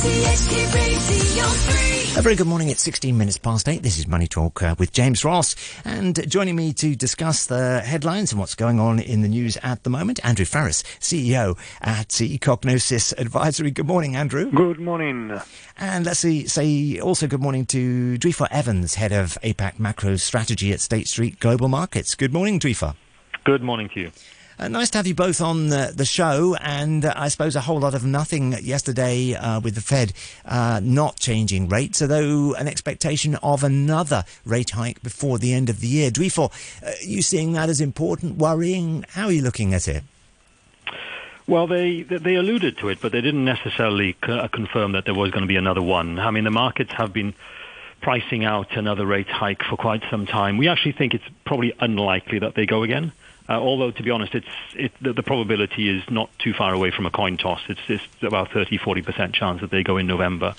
RTHK Radio 3. A very good morning. It's 16 minutes past eight. This is Money Talk uh, with James Ross. And joining me to discuss the headlines and what's going on in the news at the moment, Andrew Farris, CEO at Ecognosis Advisory. Good morning, Andrew. Good morning. And let's see, say also good morning to Dwyfor Evans, head of APAC Macro Strategy at State Street Global Markets. Good morning, Dwyfor. Good morning to you. Uh, nice to have you both on the, the show, and uh, I suppose a whole lot of nothing yesterday uh, with the Fed uh, not changing rates, although an expectation of another rate hike before the end of the year. Uh, you seeing that as important, worrying? How are you looking at it? Well, they they alluded to it, but they didn't necessarily co- confirm that there was going to be another one. I mean, the markets have been pricing out another rate hike for quite some time. We actually think it's probably unlikely that they go again. Uh, although, to be honest, it's it, the, the probability is not too far away from a coin toss. It's, it's about 30, 40% chance that they go in November.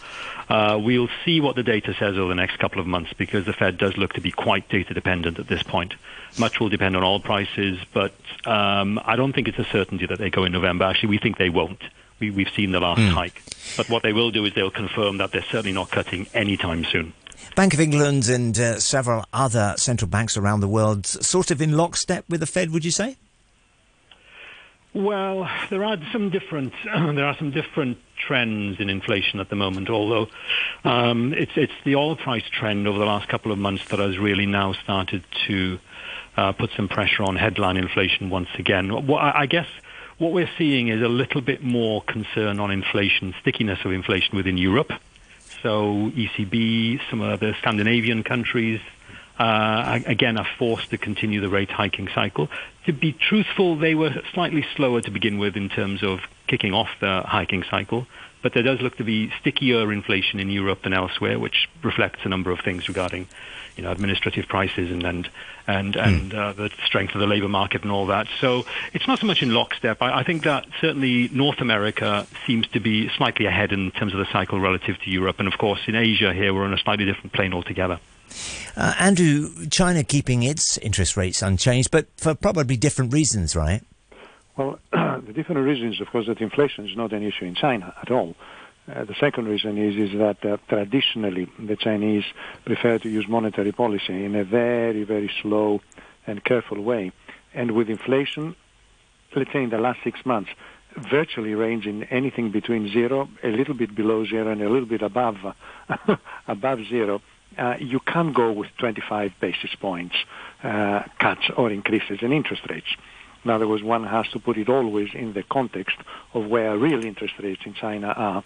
Uh, we'll see what the data says over the next couple of months because the Fed does look to be quite data dependent at this point. Much will depend on oil prices, but um, I don't think it's a certainty that they go in November. Actually, we think they won't. We, we've seen the last hike. But what they will do is they'll confirm that they're certainly not cutting anytime soon. Bank of England and uh, several other central banks around the world sort of in lockstep with the Fed, would you say? Well, there are some different there are some different trends in inflation at the moment. Although um, it's it's the oil price trend over the last couple of months that has really now started to uh, put some pressure on headline inflation once again. I guess what we're seeing is a little bit more concern on inflation, stickiness of inflation within Europe. So ECB, some of the Scandinavian countries, uh, again, are forced to continue the rate hiking cycle. To be truthful, they were slightly slower to begin with in terms of kicking off the hiking cycle. But there does look to be stickier inflation in Europe than elsewhere, which reflects a number of things regarding, you know, administrative prices and and and, and uh, the strength of the labour market and all that. So it's not so much in lockstep. I, I think that certainly North America seems to be slightly ahead in terms of the cycle relative to Europe, and of course in Asia here we're on a slightly different plane altogether. Uh, Andrew, China keeping its interest rates unchanged, but for probably different reasons, right? Well, the different reason is, of course, that inflation is not an issue in China at all. Uh, the second reason is is that uh, traditionally the Chinese prefer to use monetary policy in a very very slow and careful way, and with inflation, let's say in the last six months, virtually ranging anything between zero, a little bit below zero, and a little bit above above zero. Uh, you can't go with 25 basis points uh, cuts or increases in interest rates. In other words, one has to put it always in the context of where real interest rates in China are.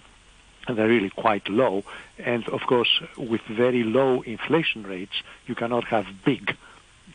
And they're really quite low. And of course, with very low inflation rates, you cannot have big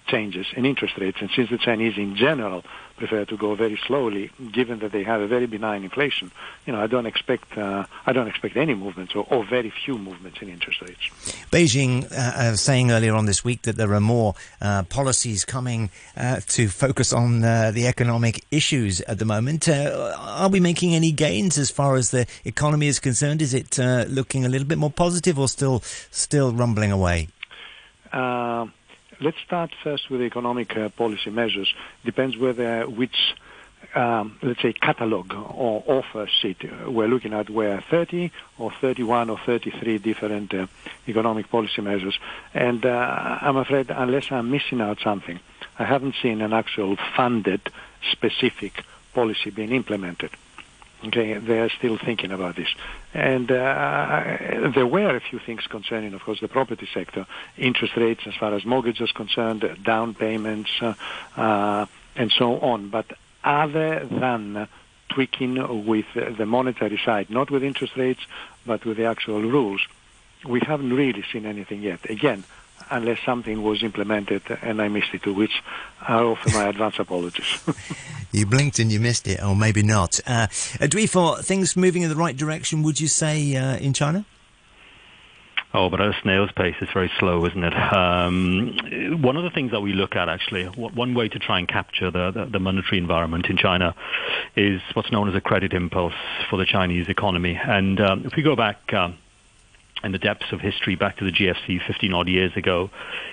changes in interest rates. And since the Chinese in general prefer to go very slowly, given that they have a very benign inflation, you know, I don't expect uh, I don't expect any movements or, or very few movements in interest rates. Beijing uh, uh, saying earlier on this week that there are more uh, policies coming uh, to focus on uh, the economic issues at the moment. Uh, are we making any gains as far as the economy is concerned? Is it uh, looking a little bit more positive or still still rumbling away? Let's start first with economic uh, policy measures. Depends whether which, um, let's say, catalog or offer sheet we're looking at, where 30 or 31 or 33 different uh, economic policy measures. And uh, I'm afraid, unless I'm missing out something, I haven't seen an actual funded, specific policy being implemented. Okay, they are still thinking about this. And uh, there were a few things concerning, of course, the property sector, interest rates as far as mortgages concerned, down payments, uh, uh, and so on. But other than tweaking with the monetary side, not with interest rates, but with the actual rules, we haven't really seen anything yet. Again, unless something was implemented and I missed it, to which I offer my advance apologies. You blinked and you missed it, or maybe not. Uh, Dwyfor, things moving in the right direction, would you say, uh, in China? Oh, but at a snail's pace, it's very slow, isn't it? Um, one of the things that we look at, actually, w- one way to try and capture the, the, the monetary environment in China is what's known as a credit impulse for the Chinese economy. And um, if we go back um, in the depths of history back to the GFC 15 odd years ago,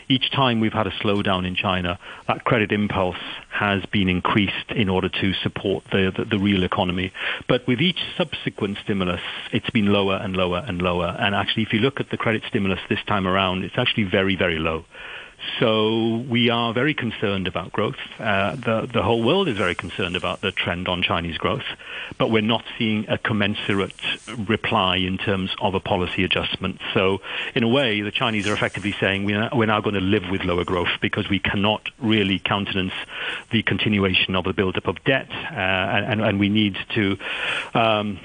each time we've had a slowdown in China, that credit impulse has been increased in order to support the, the, the, real economy. But with each subsequent stimulus, it's been lower and lower and lower. And actually, if you look at the credit stimulus this time around, it's actually very, very low. So we are very concerned about growth. Uh, the, the whole world is very concerned about the trend on Chinese growth, but we're not seeing a commensurate reply in terms of a policy adjustment. So in a way, the Chinese are effectively saying we're, we're now going to live with lower growth because we cannot really countenance the continuation of the buildup of debt, uh, and, and, we need to um,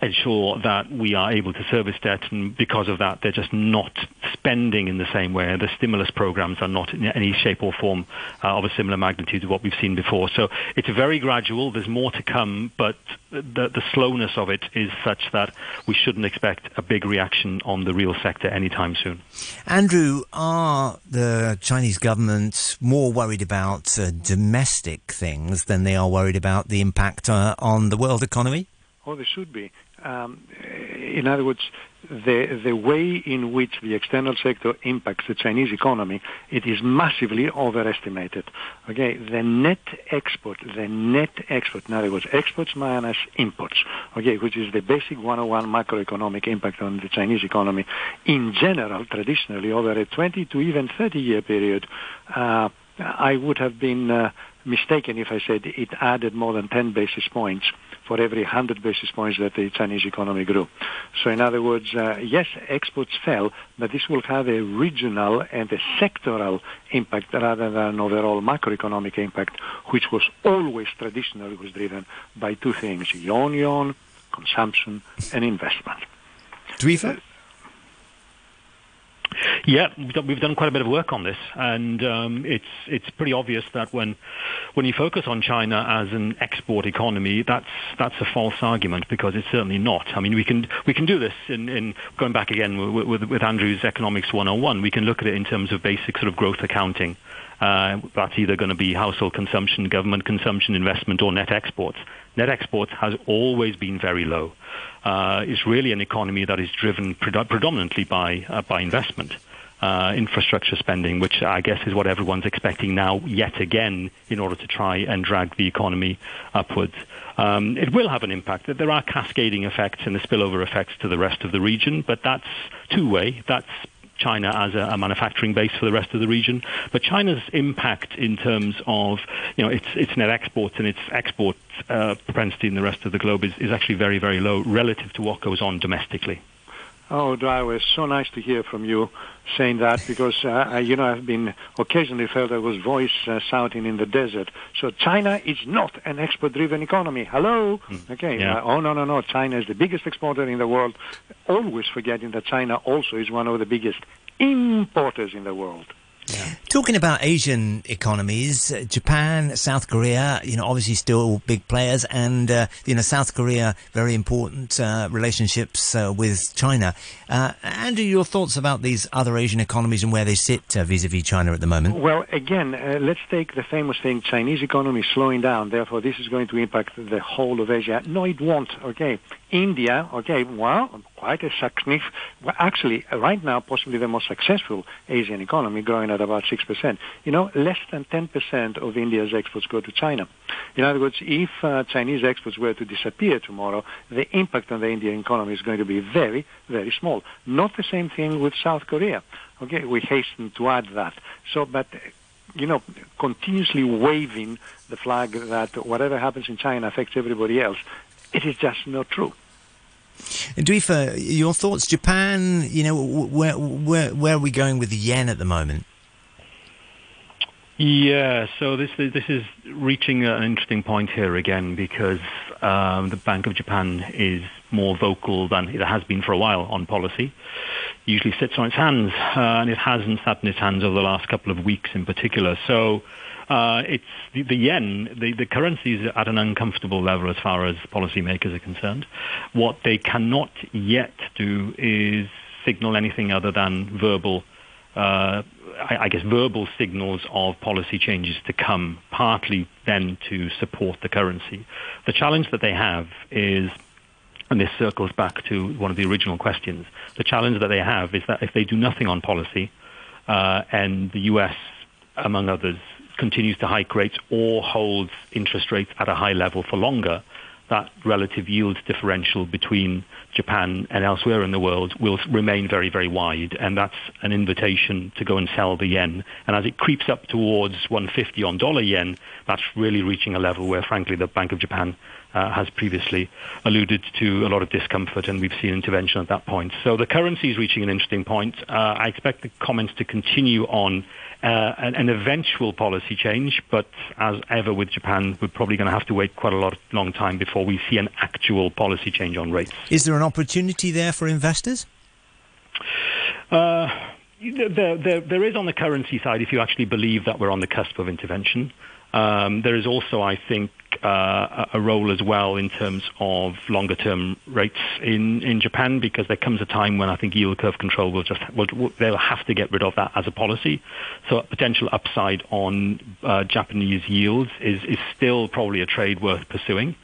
ensure that we are able to service debt, and because of that, they're just not spending in the same way. The stimulus programs are not in any shape or form uh, of a similar magnitude to what we've seen before. So it's very gradual. There's more to come, but the, the slowness of it is such that we shouldn't expect a big reaction on the real sector anytime soon. Andrew, are the Chinese government more worried about uh, domestic things than they are worried about the impact uh, on the world economy? Oh, they should be. Um, in other words, the, the way in which the external sector impacts the Chinese economy, it is massively overestimated. Okay, the net export, the net export, in other words, exports minus imports, okay, which is the basic 101 macroeconomic impact on the Chinese economy, in general, traditionally, over a 20 to even 30 year period, uh, I would have been uh, mistaken if I said it added more than 10 basis points for every 100 basis points that the Chinese economy grew. So in other words, uh, yes, exports fell, but this will have a regional and a sectoral impact rather than an overall macroeconomic impact, which was always traditionally was driven by two things, yuan yuan, consumption, and investment. Dwyfor? Yeah, we've done, quite a bit of work on this, and um, it's it's pretty obvious that when when you focus on China as an export economy, that's that's a false argument because it's certainly not. I mean, we can we can do this in, in going back again with, with, with Andrew's Economics 101. We can look at it in terms of basic sort of growth accounting. Uh, that's either going to be household consumption, government consumption, investment, or net exports. Net exports has always been very low. Uh, it's really an economy that is driven pred- predominantly by uh, by investment. Uh, infrastructure spending, which I guess is what everyone's expecting now, yet again, in order to try and drag the economy upwards. Um, it will have an impact. There are cascading effects and the spillover effects to the rest of the region, but that's two way. That's China as a, a, manufacturing base for the rest of the region. But China's impact in terms of you know its its net exports and its export uh, propensity in the rest of the globe is, is actually very very low relative to what goes on domestically. Oh, Dwyer, it's so nice to hear from you saying that because, uh, you know, I've been occasionally felt I was voice uh, shouting in the desert. So China is not an export-driven economy. Hello? Mm. Okay. Yeah. Uh, oh, no, no, no. China is the biggest exporter in the world. Always forgetting that China also is one of the biggest importers in the world. Yeah. Talking about Asian economies, uh, Japan, South Korea, you know, obviously still big players, and uh, you know, South Korea very important uh, relationships uh, with China. Uh, Andrew, your thoughts about these other Asian economies and where they sit uh, vis-a-vis China at the moment? Well, again, let's take the famous thing: Chinese economy slowing down. Therefore, this is going to impact the whole of Asia. No, it won't. Okay, India. Okay, well, quite a success. Well, actually, right now, possibly the most successful Asian economy, growing at about 6%. You know, less than 10% of India's exports go to China. In other words, if uh, Chinese exports were to disappear tomorrow, the impact on the Indian economy is going to be very, very small. Not the same thing with South Korea. Okay, we hasten to add that. So, but you know, continuously waving the flag that whatever happens in China affects everybody else, it is just not true. Dwyfor, your thoughts? Japan, you know, where, where, where are we going with the yen at the moment? Yeah, so this this is reaching an interesting point here again because um, the Bank of Japan is more vocal than it has been for a while on policy. Usually sits on its hands, uh, and it hasn't sat in its hands over the last couple of weeks in particular. So uh, it's the, the yen, the, the currency is at an uncomfortable level as far as policymakers are concerned. What they cannot yet do is signal anything other than verbal. Uh, I, I guess verbal signals of policy changes to come, partly then to support the currency. The challenge that they have is and this circles back to one of the original questions. The challenge that they have is that if they do nothing on policy, uh, and the U.S., among others, continues to hike rates or holds interest rates at a high level for longer, that relative yield differential between Japan and elsewhere in the world will remain very, very wide. And that's an invitation to go and sell the yen. And as it creeps up towards 150 on dollar yen, that's really reaching a level where, frankly, the Bank of Japan uh, has previously alluded to a lot of discomfort, and we've seen intervention at that point. So the currency is reaching an interesting point. Uh, I expect the comments to continue on uh, an, an, eventual policy change, but as ever with Japan, we're probably going to have to wait quite a lot, long time before we see an actual policy change on rates. Is there an opportunity there for investors? Uh, there, there, there is on the currency side if you actually believe that we're on the cusp of intervention. Um, there is also, I think, uh, a role as well in terms of longer term rates in, in Japan because there comes a time when I think yield curve control will just will, they'll have to get rid of that as a policy. So a potential upside on uh, Japanese yields is, is still probably a trade worth pursuing.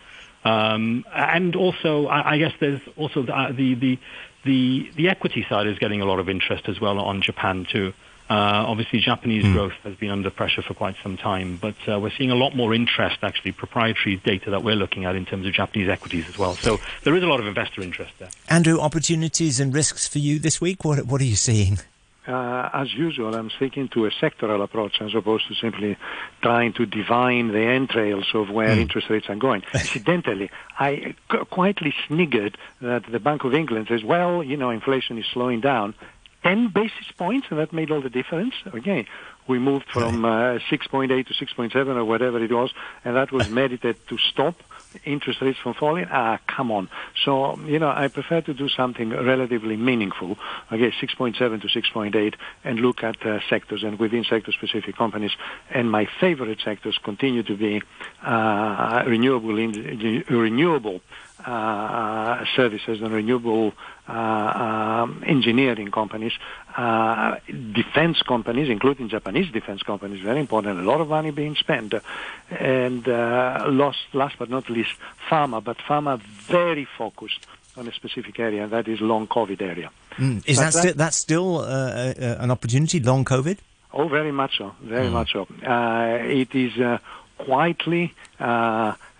Um, and also, I, I, guess there's also the, uh, the, the the the equity side is getting a lot of interest as well on Japan too. Uh, obviously, Japanese mm. growth has been under pressure for quite some time, but uh, we're seeing a lot more interest, actually, proprietary data that we're looking at in terms of Japanese equities as well. So there is a lot of investor interest there. Andrew, opportunities and risks for you this week? What, what are you seeing? Uh, as usual, I'm sticking to a sectoral approach as opposed to simply trying to divine the entrails of where mm. interest rates are going. Incidentally, I quietly sniggered that the Bank of England says, well, you know, inflation is slowing down. 10 basis points, and that made all the difference. Again, we moved from uh, 6.8 to 6.7 or whatever it was, and that was medited to stop interest rates from falling. Ah, come on. So, you know, I prefer to do something relatively meaningful, again, 6.7 to 6.8, and look at uh, sectors and within sector-specific companies. And my favorite sectors continue to be uh, renewable, in, renewable uh, services and renewable um, engineering companies, uh, defense companies, including Japanese defense companies, very important. A lot of money being spent, and uh, last, last but not least, pharma. But pharma very focused on a specific area, and that is long COVID area. Mm. Is that, that, still, that's still uh, uh, an opportunity, long COVID? Oh, very much so. Very mm. much so. it is quietly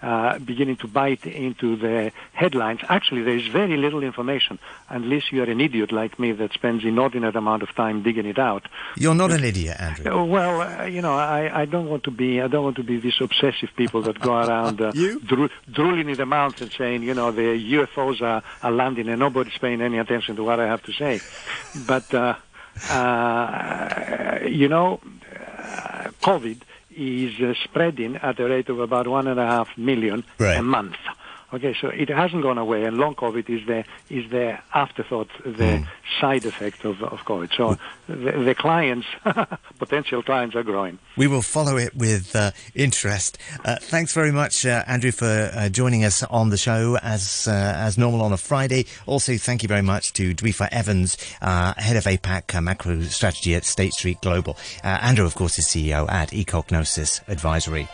uh, beginning to bite into the headlines. Actually, there is very little information unless you are an idiot like me that spends inordinate amount of time digging it out. You're not an idiot, Andrew. Uh, well, uh, you know, I, I don't want to be I don't want to be these obsessive people that go around uh, dro- drooling in the mouth and saying, you know, the UFOs are, are landing and nobody's paying any attention to what I have to say. But uh, uh, you know, COVID is uh, spreading at a rate of about one and a half million right. a month. Okay, so it hasn't gone away, and long COVID is the is the afterthought, the mm. side effect of, of COVID. So the, the clients, potential clients, are growing. We will follow it with uh, interest. Uh, thanks very much, uh, Andrew, for uh, joining us on the show as uh, as normal on a Friday. Also, thank you very much to Dwyfor Evans, uh, head of APAC macro strategy at State Street Global. Andrew, of course, is CEO at Ecognosis Advisory.